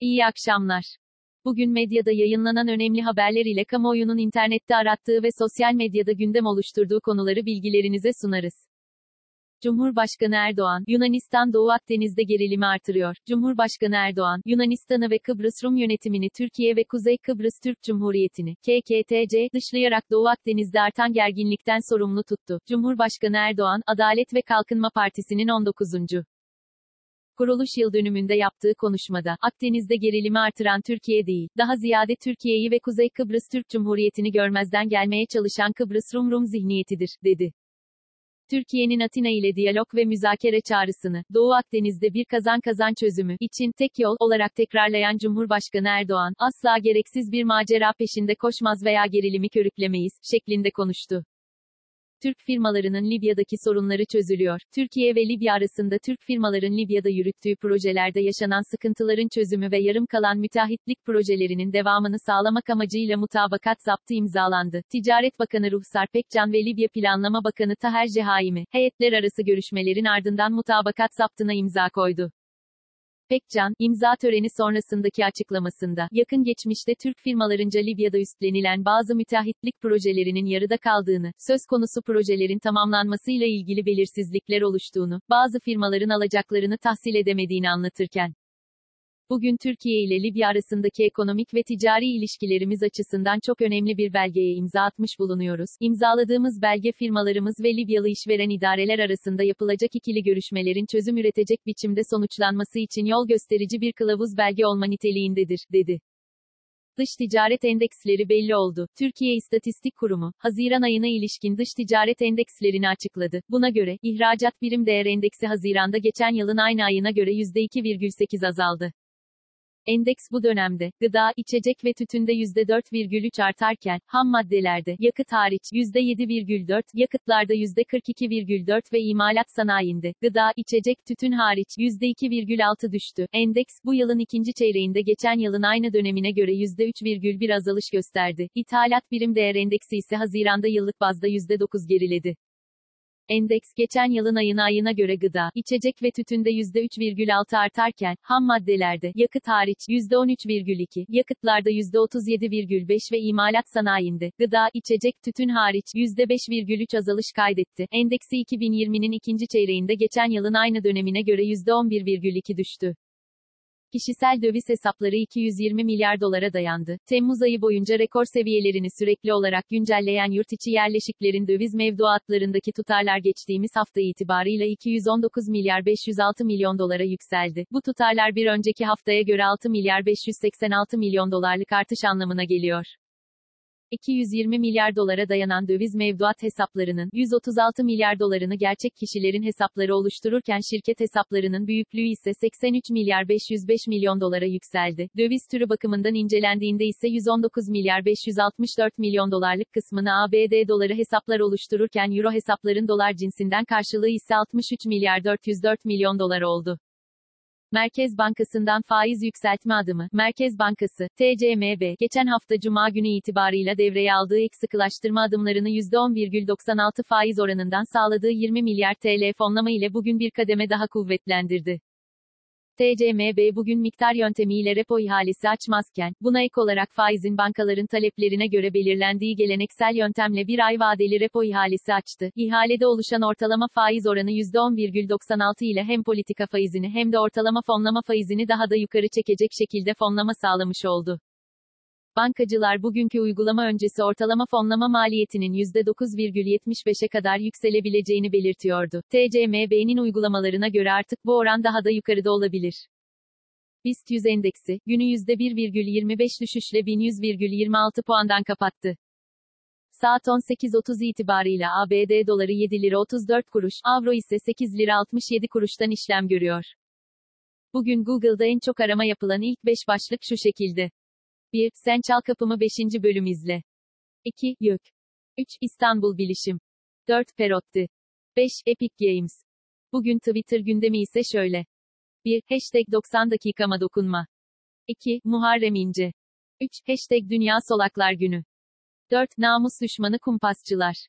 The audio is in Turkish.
İyi akşamlar. Bugün medyada yayınlanan önemli haberler ile kamuoyunun internette arattığı ve sosyal medyada gündem oluşturduğu konuları bilgilerinize sunarız. Cumhurbaşkanı Erdoğan, Yunanistan Doğu Akdeniz'de gerilimi artırıyor. Cumhurbaşkanı Erdoğan, Yunanistan'ı ve Kıbrıs Rum yönetimini Türkiye ve Kuzey Kıbrıs Türk Cumhuriyeti'ni, KKTC, dışlayarak Doğu Akdeniz'de artan gerginlikten sorumlu tuttu. Cumhurbaşkanı Erdoğan, Adalet ve Kalkınma Partisi'nin 19 kuruluş yıl dönümünde yaptığı konuşmada, Akdeniz'de gerilimi artıran Türkiye değil, daha ziyade Türkiye'yi ve Kuzey Kıbrıs Türk Cumhuriyeti'ni görmezden gelmeye çalışan Kıbrıs Rum Rum zihniyetidir, dedi. Türkiye'nin Atina ile diyalog ve müzakere çağrısını, Doğu Akdeniz'de bir kazan kazan çözümü için tek yol olarak tekrarlayan Cumhurbaşkanı Erdoğan, asla gereksiz bir macera peşinde koşmaz veya gerilimi körüklemeyiz, şeklinde konuştu. Türk firmalarının Libya'daki sorunları çözülüyor. Türkiye ve Libya arasında Türk firmaların Libya'da yürüttüğü projelerde yaşanan sıkıntıların çözümü ve yarım kalan müteahhitlik projelerinin devamını sağlamak amacıyla mutabakat zaptı imzalandı. Ticaret Bakanı Ruhsar Pekcan ve Libya Planlama Bakanı Taher Cehaimi, heyetler arası görüşmelerin ardından mutabakat zaptına imza koydu. Pekcan, imza töreni sonrasındaki açıklamasında, yakın geçmişte Türk firmalarınca Libya'da üstlenilen bazı müteahhitlik projelerinin yarıda kaldığını, söz konusu projelerin tamamlanmasıyla ilgili belirsizlikler oluştuğunu, bazı firmaların alacaklarını tahsil edemediğini anlatırken, Bugün Türkiye ile Libya arasındaki ekonomik ve ticari ilişkilerimiz açısından çok önemli bir belgeye imza atmış bulunuyoruz. İmzaladığımız belge firmalarımız ve Libyalı işveren idareler arasında yapılacak ikili görüşmelerin çözüm üretecek biçimde sonuçlanması için yol gösterici bir kılavuz belge olma niteliğindedir, dedi. Dış ticaret endeksleri belli oldu. Türkiye İstatistik Kurumu, Haziran ayına ilişkin dış ticaret endekslerini açıkladı. Buna göre, ihracat birim değer endeksi Haziran'da geçen yılın aynı ayına göre %2,8 azaldı. Endeks bu dönemde, gıda, içecek ve tütünde %4,3 artarken, ham maddelerde, yakıt hariç %7,4, yakıtlarda %42,4 ve imalat sanayinde, gıda, içecek, tütün hariç %2,6 düştü. Endeks, bu yılın ikinci çeyreğinde geçen yılın aynı dönemine göre %3,1 azalış gösterdi. İthalat birim değer endeksi ise Haziran'da yıllık bazda %9 geriledi. Endeks geçen yılın ayına ayına göre gıda, içecek ve tütünde %3,6 artarken, ham maddelerde, yakıt hariç %13,2, yakıtlarda %37,5 ve imalat sanayinde, gıda, içecek, tütün hariç %5,3 azalış kaydetti. Endeksi 2020'nin ikinci çeyreğinde geçen yılın aynı dönemine göre %11,2 düştü. Kişisel döviz hesapları 220 milyar dolara dayandı. Temmuz ayı boyunca rekor seviyelerini sürekli olarak güncelleyen yurt içi yerleşiklerin döviz mevduatlarındaki tutarlar geçtiğimiz hafta itibarıyla 219 milyar 506 milyon dolara yükseldi. Bu tutarlar bir önceki haftaya göre 6 milyar 586 milyon dolarlık artış anlamına geliyor. 220 milyar dolara dayanan döviz mevduat hesaplarının 136 milyar dolarını gerçek kişilerin hesapları oluştururken şirket hesaplarının büyüklüğü ise 83 milyar 505 milyon dolara yükseldi. Döviz türü bakımından incelendiğinde ise 119 milyar 564 milyon dolarlık kısmını ABD doları hesaplar oluştururken euro hesapların dolar cinsinden karşılığı ise 63 milyar 404 milyon dolar oldu. Merkez Bankası'ndan faiz yükseltme adımı. Merkez Bankası, TCMB, geçen hafta Cuma günü itibarıyla devreye aldığı ek sıkılaştırma adımlarını %10,96 faiz oranından sağladığı 20 milyar TL fonlama ile bugün bir kademe daha kuvvetlendirdi. TCMB bugün miktar yöntemiyle repo ihalesi açmazken, buna ek olarak faizin bankaların taleplerine göre belirlendiği geleneksel yöntemle bir ay vadeli repo ihalesi açtı. İhalede oluşan ortalama faiz oranı %10,96 ile hem politika faizini hem de ortalama fonlama faizini daha da yukarı çekecek şekilde fonlama sağlamış oldu. Bankacılar bugünkü uygulama öncesi ortalama fonlama maliyetinin %9,75'e kadar yükselebileceğini belirtiyordu. TCMB'nin uygulamalarına göre artık bu oran daha da yukarıda olabilir. BIST 100 endeksi, günü %1,25 düşüşle 1100,26 puandan kapattı. Saat 18.30 itibarıyla ABD doları 7 lira 34 kuruş, avro ise 8 lira 67 kuruştan işlem görüyor. Bugün Google'da en çok arama yapılan ilk 5 başlık şu şekilde. 1. Sen Çal Kapımı 5. bölüm izle. 2. Yök. 3. İstanbul Bilişim. 4. Perotti. 5. Epic Games. Bugün Twitter gündemi ise şöyle. 1. Hashtag 90 dakikama dokunma. 2. Muharrem İnce. 3. Hashtag Dünya Solaklar Günü. 4. Namus düşmanı kumpasçılar.